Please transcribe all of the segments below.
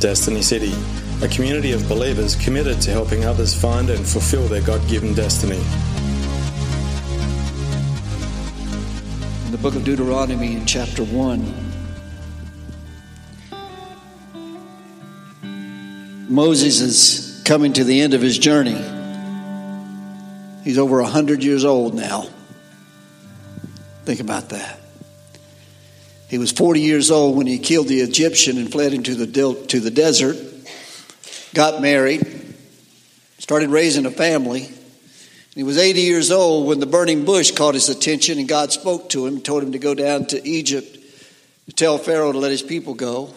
Destiny City, a community of believers committed to helping others find and fulfill their God given destiny. In the book of Deuteronomy, in chapter 1, Moses is coming to the end of his journey. He's over 100 years old now. Think about that. He was 40 years old when he killed the Egyptian and fled into the, to the desert, got married, started raising a family. He was 80 years old when the burning bush caught his attention, and God spoke to him, told him to go down to Egypt to tell Pharaoh to let his people go,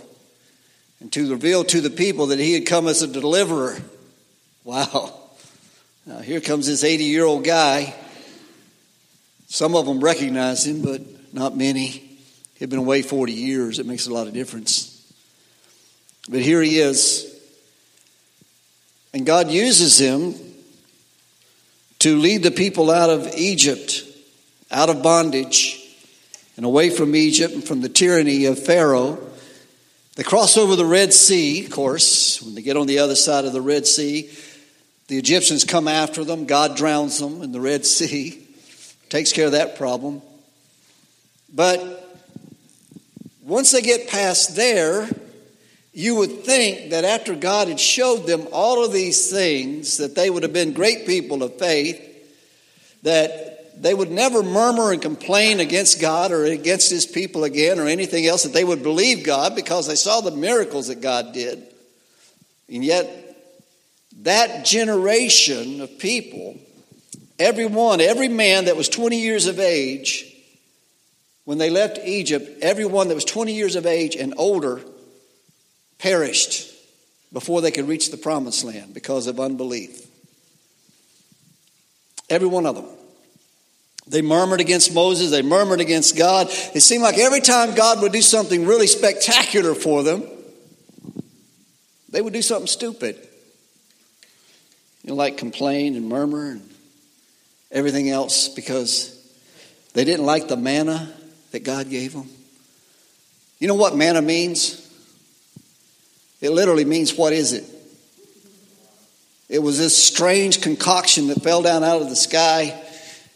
and to reveal to the people that he had come as a deliverer. Wow. Now, here comes this 80 year old guy. Some of them recognize him, but not many. He'd been away 40 years. It makes a lot of difference. But here he is. And God uses him to lead the people out of Egypt, out of bondage, and away from Egypt and from the tyranny of Pharaoh. They cross over the Red Sea, of course. When they get on the other side of the Red Sea, the Egyptians come after them. God drowns them in the Red Sea, takes care of that problem. But once they get past there, you would think that after God had showed them all of these things, that they would have been great people of faith, that they would never murmur and complain against God or against his people again or anything else, that they would believe God because they saw the miracles that God did. And yet, that generation of people, everyone, every man that was 20 years of age, when they left Egypt, everyone that was 20 years of age and older perished before they could reach the promised land because of unbelief. Every one of them. They murmured against Moses, they murmured against God. It seemed like every time God would do something really spectacular for them, they would do something stupid. You know, like complain and murmur and everything else because they didn't like the manna that God gave them? You know what manna means? It literally means what is it? It was this strange concoction that fell down out of the sky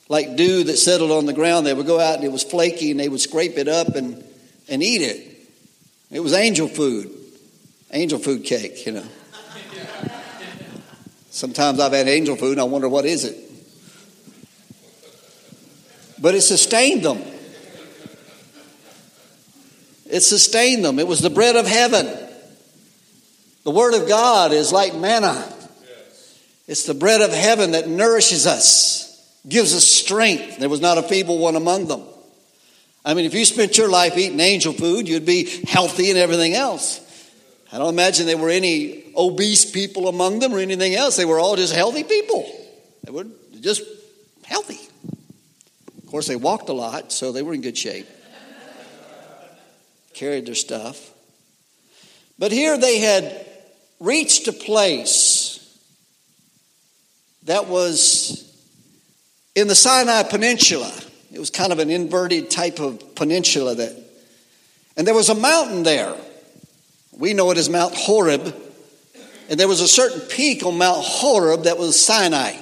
like dew that settled on the ground. They would go out and it was flaky and they would scrape it up and, and eat it. It was angel food, angel food cake, you know. Sometimes I've had angel food and I wonder what is it. But it sustained them. It sustained them. It was the bread of heaven. The Word of God is like manna. It's the bread of heaven that nourishes us, gives us strength. There was not a feeble one among them. I mean, if you spent your life eating angel food, you'd be healthy and everything else. I don't imagine there were any obese people among them or anything else. They were all just healthy people. They were just healthy. Of course, they walked a lot, so they were in good shape carried their stuff. But here they had reached a place that was in the Sinai Peninsula. It was kind of an inverted type of peninsula that, and there was a mountain there. We know it as Mount Horeb, and there was a certain peak on Mount Horeb that was Sinai.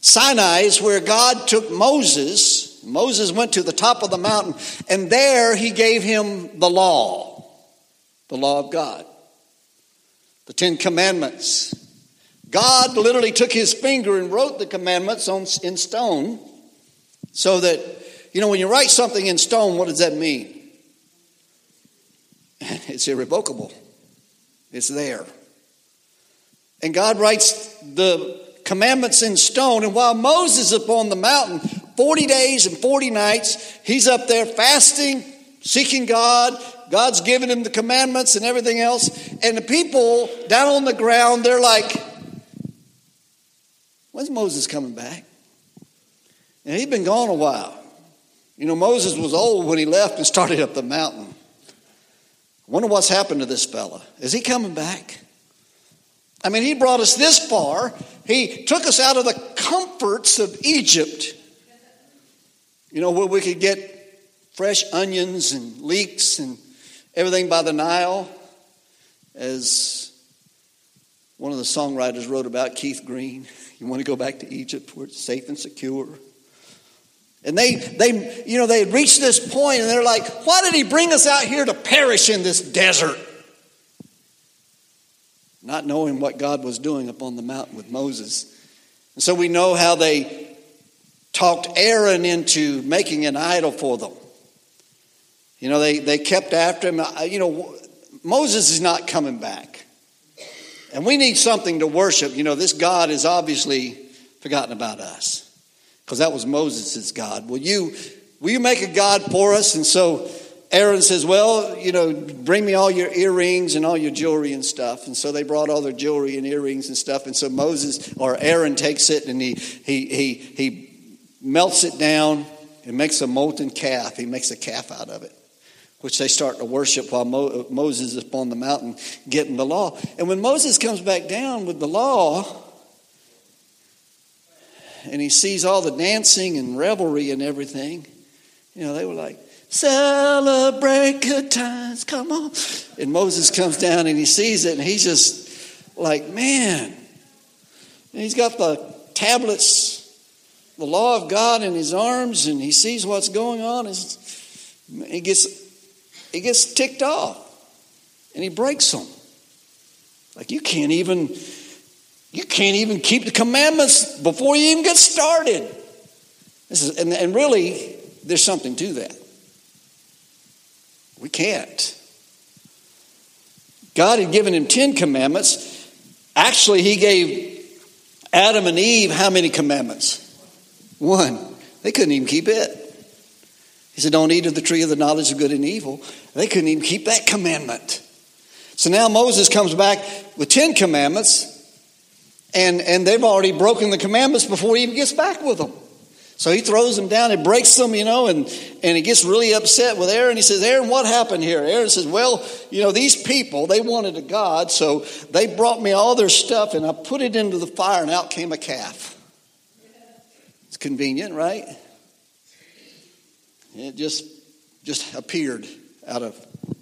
Sinai is where God took Moses Moses went to the top of the mountain, and there he gave him the law, the law of God, the Ten Commandments. God literally took his finger and wrote the commandments on, in stone so that, you know, when you write something in stone, what does that mean? It's irrevocable, it's there. And God writes the commandments in stone. And while Moses is upon the mountain, 40 days and 40 nights. He's up there fasting, seeking God. God's given him the commandments and everything else. And the people down on the ground, they're like, when's Moses coming back? And he'd been gone a while. You know, Moses was old when he left and started up the mountain. I wonder what's happened to this fella. Is he coming back? I mean, he brought us this far. He took us out of the comforts of Egypt you know, where we could get fresh onions and leeks and everything by the Nile. as one of the songwriters wrote about Keith Green. You want to go back to Egypt where it's safe and secure. And they, they, you know, they had reached this point and they're like, why did he bring us out here to perish in this desert? Not knowing what God was doing up on the mountain with Moses. And so we know how they talked Aaron into making an idol for them. You know, they, they kept after him. You know, Moses is not coming back. And we need something to worship. You know, this God is obviously forgotten about us because that was Moses' God. Will you, will you make a God for us? And so Aaron says, Well, you know, bring me all your earrings and all your jewelry and stuff. And so they brought all their jewelry and earrings and stuff. And so Moses or Aaron takes it and he, he, he, he melts it down and makes a molten calf. He makes a calf out of it which they start to worship while Mo- Moses is upon the mountain getting the law. And when Moses comes back down with the law, and he sees all the dancing and revelry and everything, you know, they were like, celebrate good times, come on. And Moses comes down and he sees it, and he's just like, man. And he's got the tablets, the law of God in his arms, and he sees what's going on. He gets he gets ticked off and he breaks them. Like you can't even you can't even keep the commandments before you even get started. This is, and, and really, there's something to that. We can't. God had given him 10 commandments. Actually, he gave Adam and Eve how many commandments? One. They couldn't even keep it. He said, Don't eat of the tree of the knowledge of good and evil. They couldn't even keep that commandment. So now Moses comes back with 10 commandments, and, and they've already broken the commandments before he even gets back with them. So he throws them down and breaks them, you know, and, and he gets really upset with Aaron. He says, Aaron, what happened here? Aaron says, Well, you know, these people, they wanted a God, so they brought me all their stuff and I put it into the fire and out came a calf. It's convenient, right? It just just appeared out of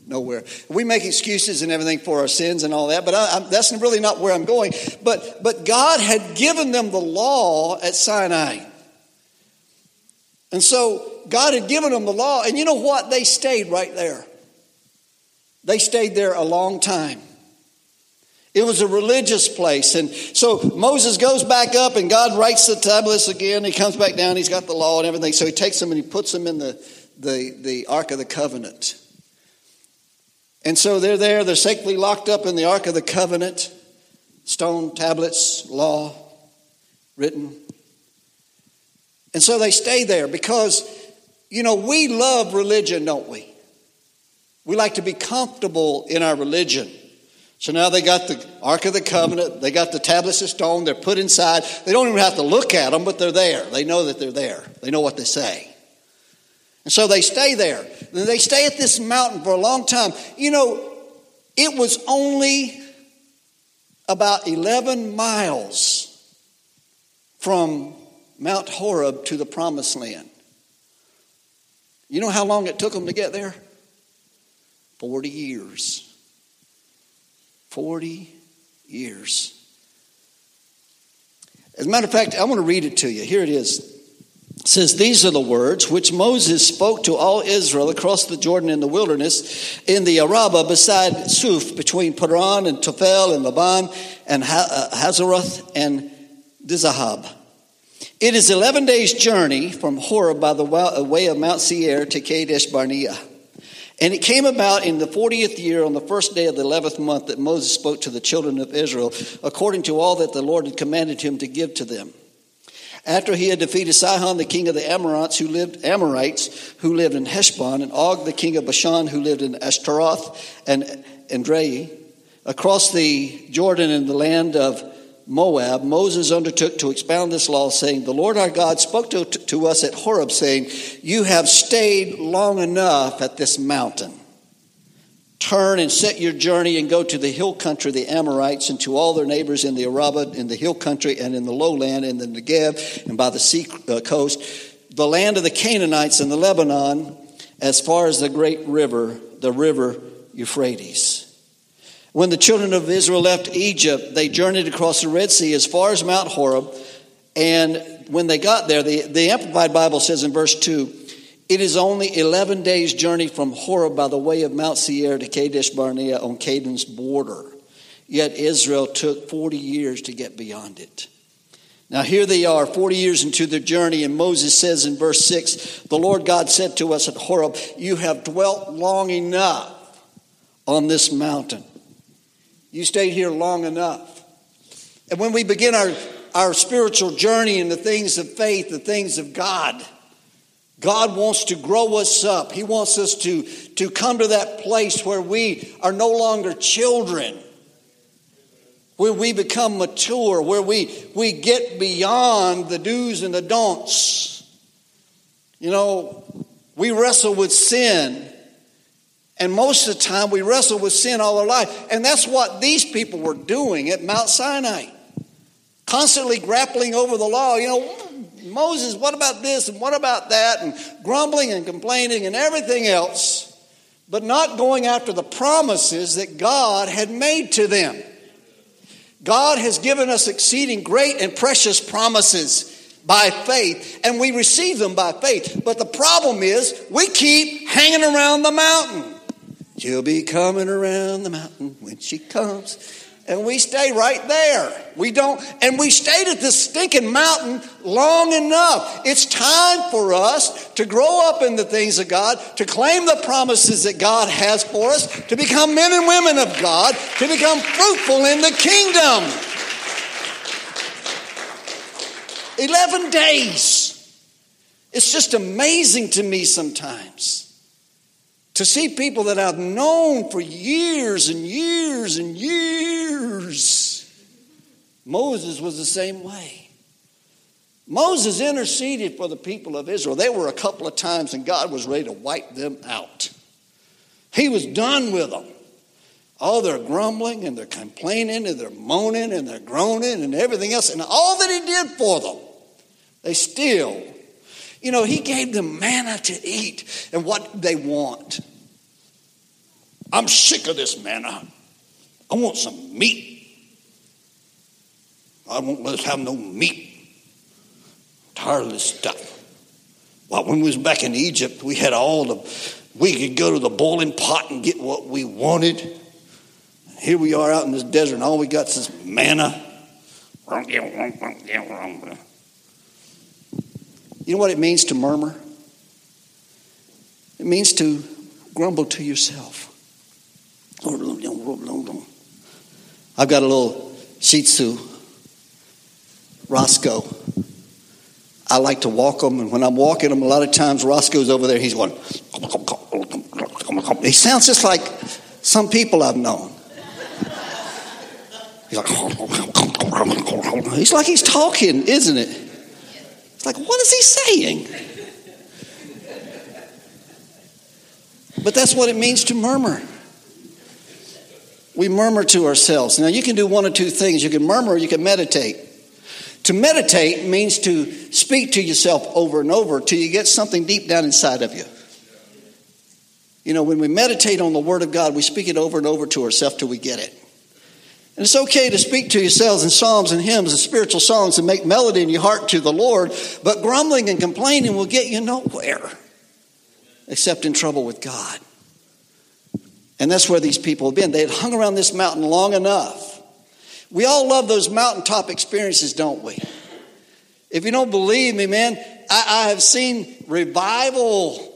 nowhere. We make excuses and everything for our sins and all that, but I, that's really not where I'm going. But but God had given them the law at Sinai, and so God had given them the law, and you know what? They stayed right there. They stayed there a long time. It was a religious place. And so Moses goes back up and God writes the tablets again. He comes back down. He's got the law and everything. So he takes them and he puts them in the, the, the Ark of the Covenant. And so they're there. They're safely locked up in the Ark of the Covenant. Stone tablets, law written. And so they stay there because, you know, we love religion, don't we? We like to be comfortable in our religion. So now they got the Ark of the Covenant, they got the tablets of stone, they're put inside. They don't even have to look at them, but they're there. They know that they're there, they know what they say. And so they stay there. And they stay at this mountain for a long time. You know, it was only about 11 miles from Mount Horeb to the promised land. You know how long it took them to get there? 40 years. 40 years. As a matter of fact, I want to read it to you. Here it is. It says, These are the words which Moses spoke to all Israel across the Jordan in the wilderness, in the Arabah beside Suph, between Paran and Tophel and Laban and uh, Hazeroth and Dizahab. It is 11 days' journey from Horeb by the way of Mount Seir to Kadesh Barnea. And it came about in the 40th year, on the first day of the 11th month, that Moses spoke to the children of Israel, according to all that the Lord had commanded him to give to them. After he had defeated Sihon, the king of the Amorites, who lived Amorites, who lived in Heshbon, and Og, the king of Bashan, who lived in Ashtaroth and Edrei, across the Jordan in the land of Moab, Moses undertook to expound this law, saying, The Lord our God spoke to, to us at Horeb, saying, You have stayed long enough at this mountain. Turn and set your journey and go to the hill country, the Amorites, and to all their neighbors in the Arabah, in the hill country, and in the lowland, in the Negev, and by the sea uh, coast, the land of the Canaanites and the Lebanon, as far as the great river, the river Euphrates. When the children of Israel left Egypt, they journeyed across the Red Sea as far as Mount Horeb. And when they got there, the, the Amplified Bible says in verse 2 it is only 11 days' journey from Horeb by the way of Mount Seir to Kadesh Barnea on Canaan's border. Yet Israel took 40 years to get beyond it. Now, here they are, 40 years into their journey, and Moses says in verse 6 The Lord God said to us at Horeb, You have dwelt long enough on this mountain. You stayed here long enough. And when we begin our, our spiritual journey in the things of faith, the things of God, God wants to grow us up. He wants us to, to come to that place where we are no longer children, where we become mature, where we, we get beyond the do's and the don'ts. You know, we wrestle with sin. And most of the time, we wrestle with sin all our life. And that's what these people were doing at Mount Sinai. Constantly grappling over the law. You know, Moses, what about this and what about that? And grumbling and complaining and everything else, but not going after the promises that God had made to them. God has given us exceeding great and precious promises by faith, and we receive them by faith. But the problem is, we keep hanging around the mountain. She'll be coming around the mountain when she comes and we stay right there. We don't, and we stayed at this stinking mountain long enough. It's time for us to grow up in the things of God, to claim the promises that God has for us, to become men and women of God, to become fruitful in the kingdom. 11 days. It's just amazing to me sometimes to see people that I've known for years and years and years. Moses was the same way. Moses interceded for the people of Israel. They were a couple of times, and God was ready to wipe them out. He was done with them. All their grumbling and their complaining and their moaning and their groaning and everything else, and all that He did for them, they still you know, he gave them manna to eat and what they want. I'm sick of this manna. I want some meat. I won't let us have no meat. I'm tired of this stuff. Well, when we was back in Egypt, we had all the, we could go to the boiling pot and get what we wanted. Here we are out in this desert, and all we got is this manna. You know what it means to murmur? It means to grumble to yourself. I've got a little Shih Tzu, Roscoe. I like to walk them, and when I'm walking them, a lot of times Roscoe's over there. He's going. He sounds just like some people I've known. He's like. He's like he's talking, isn't it? It's like, what is he saying? But that's what it means to murmur. We murmur to ourselves. Now, you can do one of two things you can murmur or you can meditate. To meditate means to speak to yourself over and over till you get something deep down inside of you. You know, when we meditate on the Word of God, we speak it over and over to ourselves till we get it. And it's okay to speak to yourselves in psalms and hymns and spiritual songs and make melody in your heart to the Lord, but grumbling and complaining will get you nowhere except in trouble with God. And that's where these people have been. They had hung around this mountain long enough. We all love those mountaintop experiences, don't we? If you don't believe me, man, I, I have seen revival.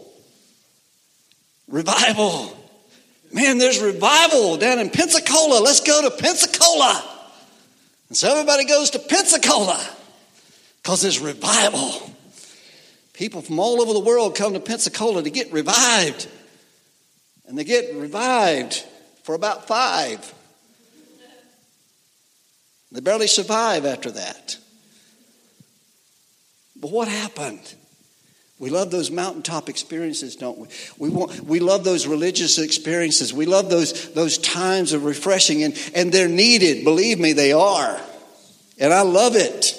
Revival Man, there's revival down in Pensacola. Let's go to Pensacola. And so everybody goes to Pensacola because there's revival. People from all over the world come to Pensacola to get revived. And they get revived for about five. They barely survive after that. But what happened? We love those mountaintop experiences, don't we? We, want, we love those religious experiences. We love those, those times of refreshing, and, and they're needed. Believe me, they are. And I love it.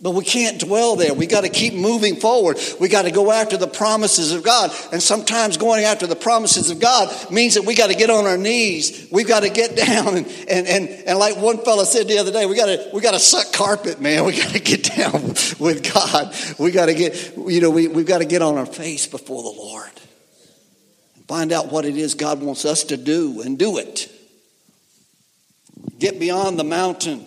But we can't dwell there. We got to keep moving forward. We got to go after the promises of God. And sometimes going after the promises of God means that we got to get on our knees. We've got to get down and, and, and, and like one fellow said the other day, we got to we got to suck carpet, man. We got to get down with God. We got to get, you know, we, we've got to get on our face before the Lord. And find out what it is God wants us to do and do it. Get beyond the mountain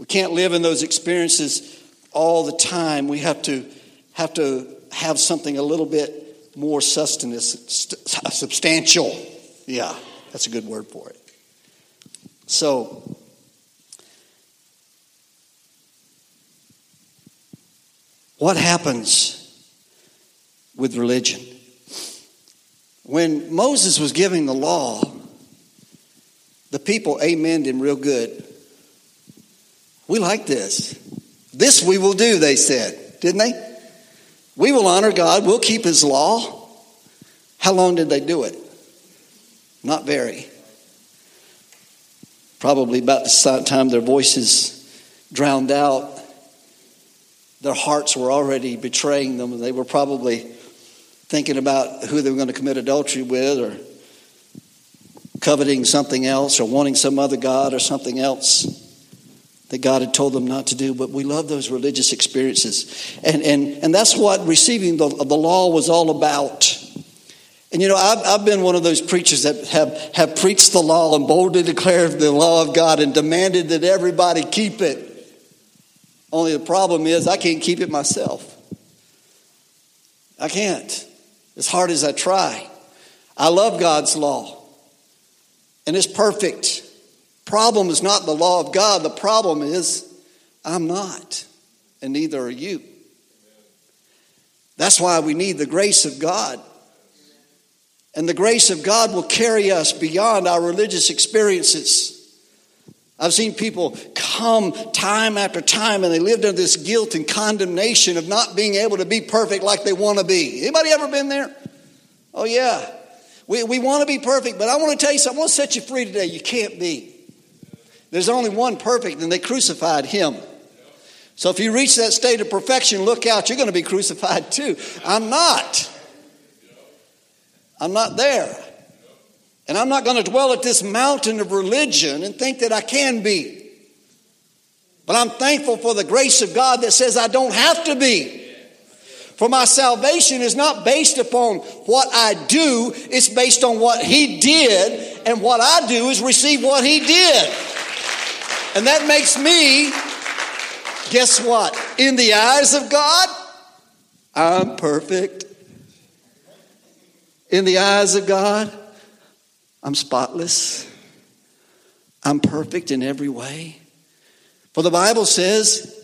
we can't live in those experiences all the time. We have to have to have something a little bit more sustenance, substantial. Yeah, that's a good word for it. So, what happens with religion? When Moses was giving the law, the people amened him real good. We like this. This we will do, they said, didn't they? We will honor God, we'll keep His law. How long did they do it? Not very. Probably about the time their voices drowned out, their hearts were already betraying them. They were probably thinking about who they were going to commit adultery with or coveting something else or wanting some other God or something else that God had told them not to do, but we love those religious experiences. And, and, and that's what receiving the, the law was all about. And you know, I've, I've been one of those preachers that have, have preached the law and boldly declared the law of God and demanded that everybody keep it. Only the problem is, I can't keep it myself. I can't, as hard as I try. I love God's law, and it's perfect problem is not the law of God, the problem is I'm not, and neither are you. That's why we need the grace of God. And the grace of God will carry us beyond our religious experiences. I've seen people come time after time and they lived under this guilt and condemnation of not being able to be perfect like they want to be. Anybody ever been there? Oh, yeah. We, we want to be perfect, but I want to tell you something. I want to set you free today. You can't be. There's only one perfect, and they crucified him. So if you reach that state of perfection, look out, you're going to be crucified too. I'm not. I'm not there. And I'm not going to dwell at this mountain of religion and think that I can be. But I'm thankful for the grace of God that says I don't have to be. For my salvation is not based upon what I do, it's based on what He did, and what I do is receive what He did. And that makes me, guess what? In the eyes of God, I'm perfect. In the eyes of God, I'm spotless. I'm perfect in every way. For the Bible says,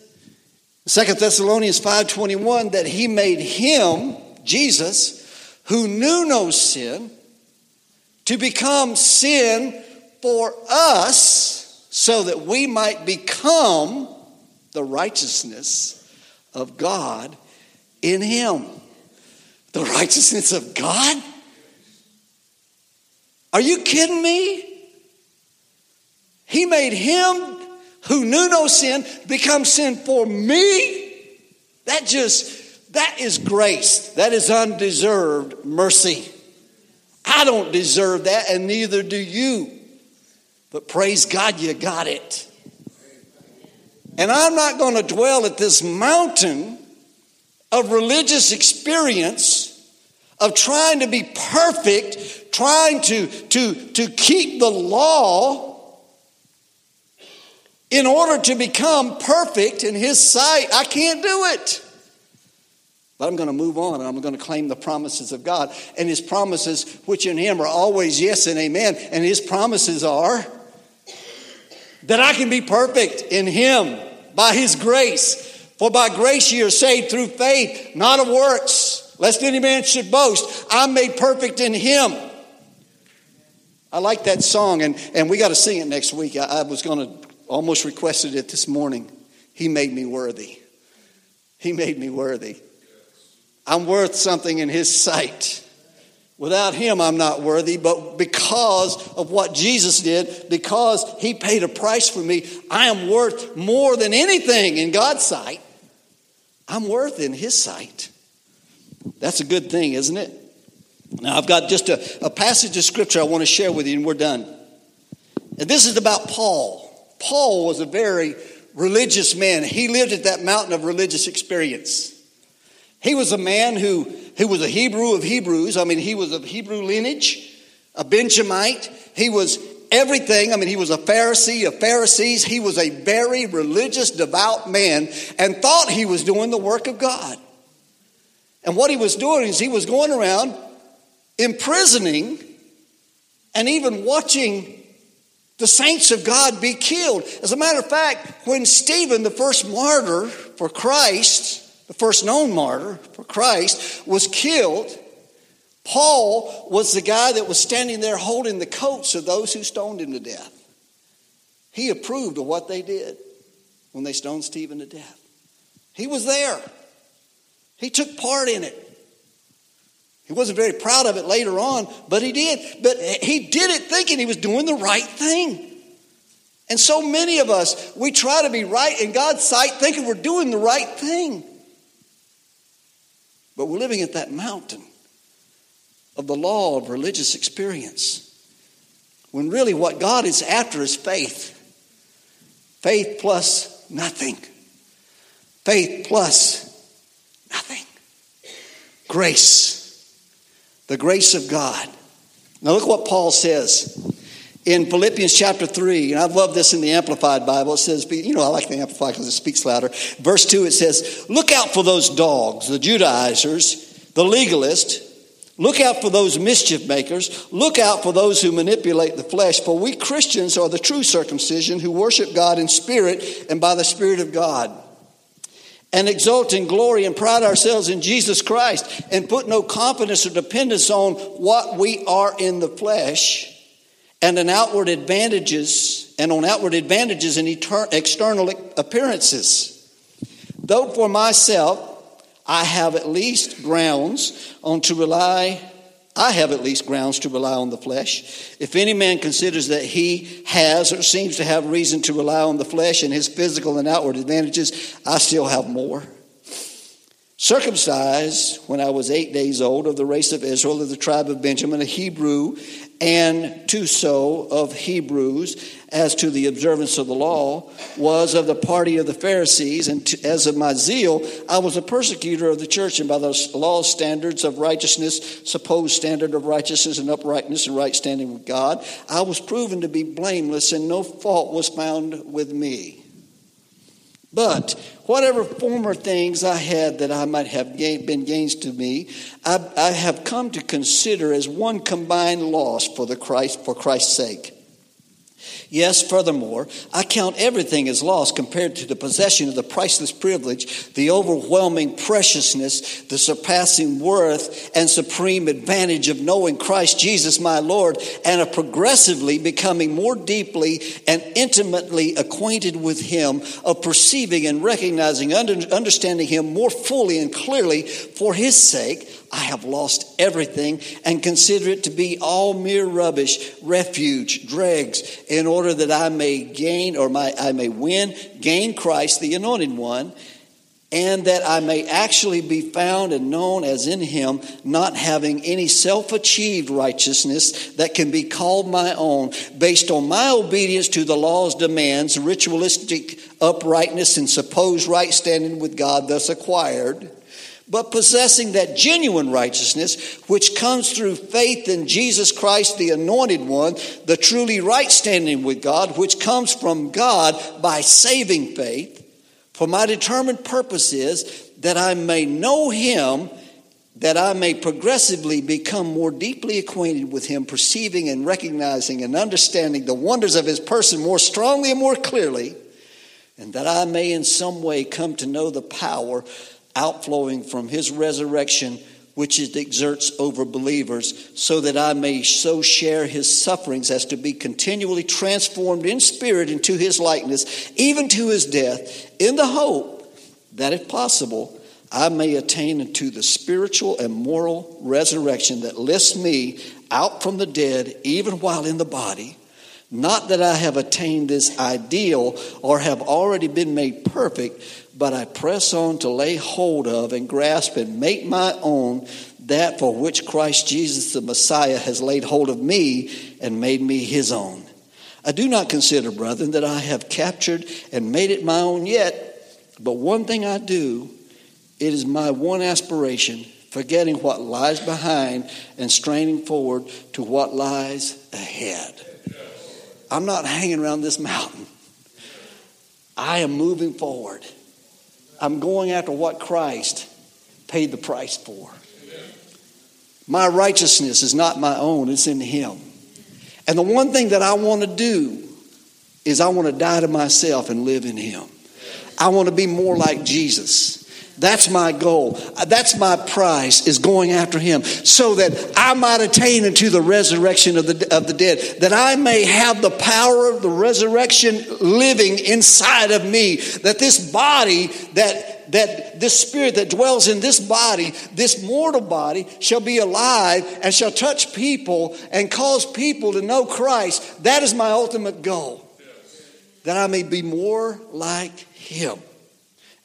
2 Thessalonians 5:21 that he made him, Jesus, who knew no sin, to become sin for us so that we might become the righteousness of God in Him. The righteousness of God? Are you kidding me? He made Him who knew no sin become sin for me? That just, that is grace. That is undeserved mercy. I don't deserve that, and neither do you. But praise God, you got it. And I'm not going to dwell at this mountain of religious experience of trying to be perfect, trying to, to, to keep the law in order to become perfect in His sight. I can't do it. But I'm going to move on and I'm going to claim the promises of God. And His promises, which in Him are always yes and amen. And His promises are that I can be perfect in Him by His grace. For by grace ye are saved through faith, not of works, lest any man should boast. I'm made perfect in Him. I like that song, and, and we got to sing it next week. I, I was going to almost requested it this morning. He made me worthy. He made me worthy. I'm worth something in His sight. Without him, I'm not worthy, but because of what Jesus did, because he paid a price for me, I am worth more than anything in God's sight. I'm worth in his sight. That's a good thing, isn't it? Now, I've got just a, a passage of scripture I want to share with you, and we're done. And this is about Paul. Paul was a very religious man. He lived at that mountain of religious experience. He was a man who, who was a Hebrew of Hebrews. I mean, he was of Hebrew lineage, a Benjamite. He was everything. I mean, he was a Pharisee of Pharisees. He was a very religious, devout man and thought he was doing the work of God. And what he was doing is he was going around imprisoning and even watching the saints of God be killed. As a matter of fact, when Stephen, the first martyr for Christ, the first known martyr for Christ, was killed, Paul was the guy that was standing there holding the coats of those who stoned him to death. He approved of what they did when they stoned Stephen to death. He was there. He took part in it. He wasn't very proud of it later on, but he did. But he did it thinking he was doing the right thing. And so many of us, we try to be right in God's sight thinking we're doing the right thing. But we're living at that mountain of the law of religious experience. When really what God is after is faith. Faith plus nothing. Faith plus nothing. Grace the grace of God. Now, look what Paul says in Philippians chapter 3. And I love this in the Amplified Bible. It says, you know, I like the Amplified because it speaks louder. Verse 2, it says, Look out for those dogs, the Judaizers, the legalists. Look out for those mischief makers. Look out for those who manipulate the flesh. For we Christians are the true circumcision who worship God in spirit and by the Spirit of God and exult in glory and pride ourselves in Jesus Christ and put no confidence or dependence on what we are in the flesh and on outward advantages and on outward advantages and external appearances. Though for myself I have at least grounds on to rely I have at least grounds to rely on the flesh. If any man considers that he has or seems to have reason to rely on the flesh and his physical and outward advantages, I still have more. Circumcised when I was eight days old of the race of Israel, of the tribe of Benjamin, a Hebrew, and to so of Hebrews as to the observance of the law was of the party of the Pharisees, and to, as of my zeal, I was a persecutor of the church, and by the law standards of righteousness, supposed standard of righteousness and uprightness and right standing with God, I was proven to be blameless, and no fault was found with me. But whatever former things I had that I might have been gains to me, I, I have come to consider as one combined loss for the Christ for Christ's sake. Yes, furthermore, I count everything as loss compared to the possession of the priceless privilege, the overwhelming preciousness, the surpassing worth, and supreme advantage of knowing Christ Jesus my Lord and of progressively becoming more deeply and intimately acquainted with Him, of perceiving and recognizing, understanding Him more fully and clearly for His sake I have lost everything and consider it to be all mere rubbish, refuge, dregs, in order that I may gain or my, I may win, gain Christ, the anointed one, and that I may actually be found and known as in him, not having any self achieved righteousness that can be called my own, based on my obedience to the law's demands, ritualistic uprightness, and supposed right standing with God thus acquired but possessing that genuine righteousness which comes through faith in Jesus Christ, the anointed one, the truly right standing with God, which comes from God by saving faith. For my determined purpose is that I may know him, that I may progressively become more deeply acquainted with him, perceiving and recognizing and understanding the wonders of his person more strongly and more clearly, and that I may in some way come to know the power outflowing from his resurrection, which it exerts over believers, so that I may so share his sufferings as to be continually transformed in spirit into his likeness, even to his death, in the hope that, if possible, I may attain unto the spiritual and moral resurrection that lifts me out from the dead, even while in the body. Not that I have attained this ideal or have already been made perfect, but I press on to lay hold of and grasp and make my own that for which Christ Jesus the Messiah has laid hold of me and made me his own. I do not consider, brethren, that I have captured and made it my own yet, but one thing I do, it is my one aspiration, forgetting what lies behind and straining forward to what lies ahead. I'm not hanging around this mountain. I am moving forward. I'm going after what Christ paid the price for. My righteousness is not my own, it's in Him. And the one thing that I want to do is I want to die to myself and live in Him. I want to be more like Jesus. That's my goal. That's my prize is going after him so that I might attain unto the resurrection of the, of the dead, that I may have the power of the resurrection living inside of me, that this body, that, that this spirit that dwells in this body, this mortal body, shall be alive and shall touch people and cause people to know Christ. That is my ultimate goal. That I may be more like him.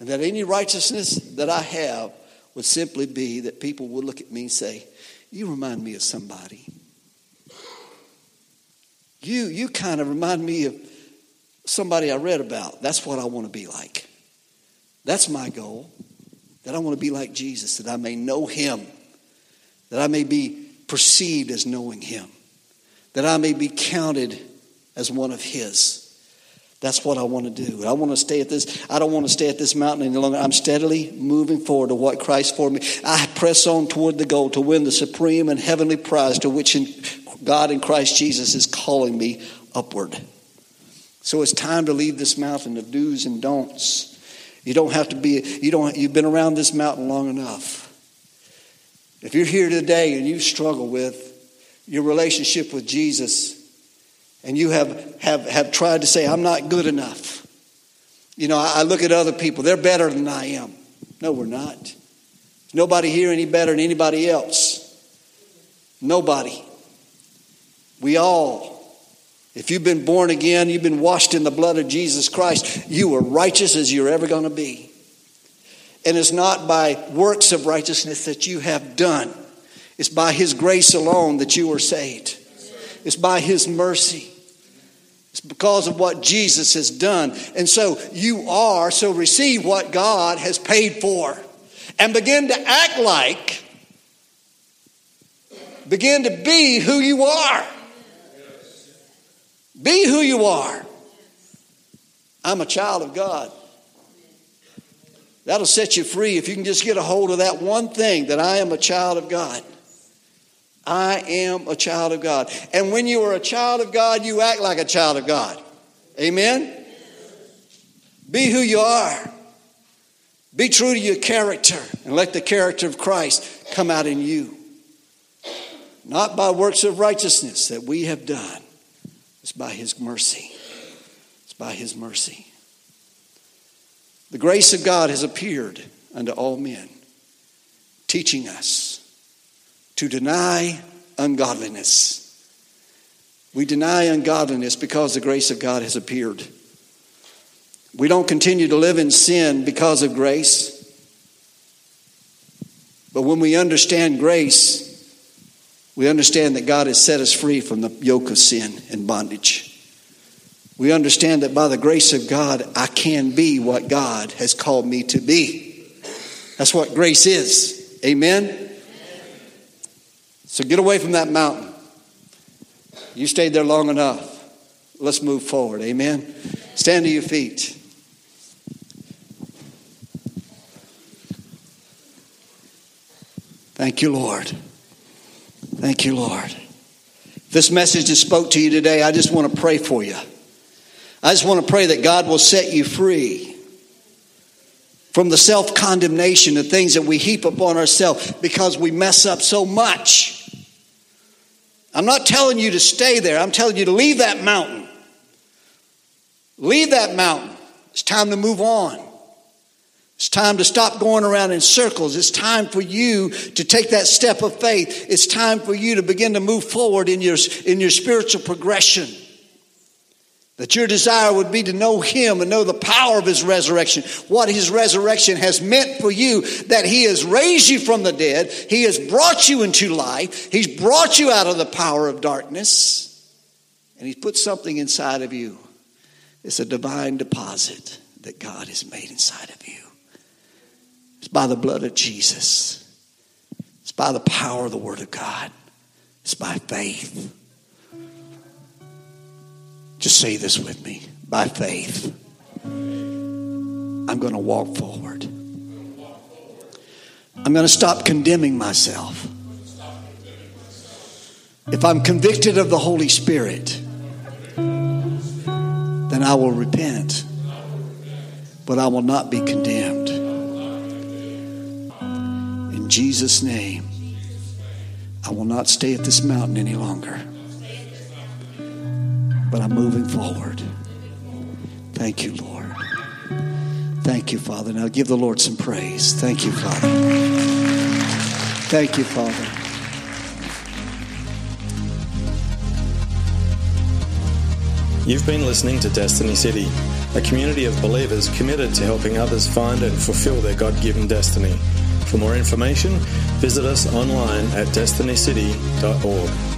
And that any righteousness that I have would simply be that people would look at me and say, You remind me of somebody. You, you kind of remind me of somebody I read about. That's what I want to be like. That's my goal. That I want to be like Jesus, that I may know him, that I may be perceived as knowing him, that I may be counted as one of his. That's what I want to do. I want to stay at this. I don't want to stay at this mountain any longer. I'm steadily moving forward to what Christ for me. I press on toward the goal to win the supreme and heavenly prize to which God in Christ Jesus is calling me upward. So it's time to leave this mountain of do's and don'ts. You don't have to be. You don't. You've been around this mountain long enough. If you're here today and you struggle with your relationship with Jesus and you have, have, have tried to say, I'm not good enough. You know, I, I look at other people, they're better than I am. No, we're not. nobody here any better than anybody else. Nobody. We all, if you've been born again, you've been washed in the blood of Jesus Christ, you are righteous as you're ever going to be. And it's not by works of righteousness that you have done, it's by His grace alone that you are saved. It's by His mercy. It's because of what Jesus has done. And so you are, so receive what God has paid for. And begin to act like, begin to be who you are. Be who you are. I'm a child of God. That'll set you free if you can just get a hold of that one thing that I am a child of God. I am a child of God. And when you are a child of God, you act like a child of God. Amen? Be who you are. Be true to your character and let the character of Christ come out in you. Not by works of righteousness that we have done, it's by His mercy. It's by His mercy. The grace of God has appeared unto all men, teaching us to deny ungodliness. We deny ungodliness because the grace of God has appeared. We don't continue to live in sin because of grace. But when we understand grace, we understand that God has set us free from the yoke of sin and bondage. We understand that by the grace of God, I can be what God has called me to be. That's what grace is. Amen. So get away from that mountain. You stayed there long enough. Let's move forward. Amen. Stand to your feet. Thank you, Lord. Thank you, Lord. this message that spoke to you today, I just want to pray for you. I just want to pray that God will set you free from the self condemnation, the things that we heap upon ourselves because we mess up so much. I'm not telling you to stay there. I'm telling you to leave that mountain. Leave that mountain. It's time to move on. It's time to stop going around in circles. It's time for you to take that step of faith. It's time for you to begin to move forward in your, in your spiritual progression. That your desire would be to know Him and know the power of His resurrection, what His resurrection has meant for you, that He has raised you from the dead, He has brought you into life, He's brought you out of the power of darkness, and He's put something inside of you. It's a divine deposit that God has made inside of you. It's by the blood of Jesus, it's by the power of the Word of God, it's by faith. Just say this with me by faith. I'm going to walk forward. I'm going to stop condemning myself. If I'm convicted of the Holy Spirit, then I will repent, but I will not be condemned. In Jesus' name, I will not stay at this mountain any longer but I'm moving forward. Thank you, Lord. Thank you, Father. Now give the Lord some praise. Thank you, Father. Thank you, Father. You've been listening to Destiny City, a community of believers committed to helping others find and fulfill their God given destiny. For more information, visit us online at destinycity.org.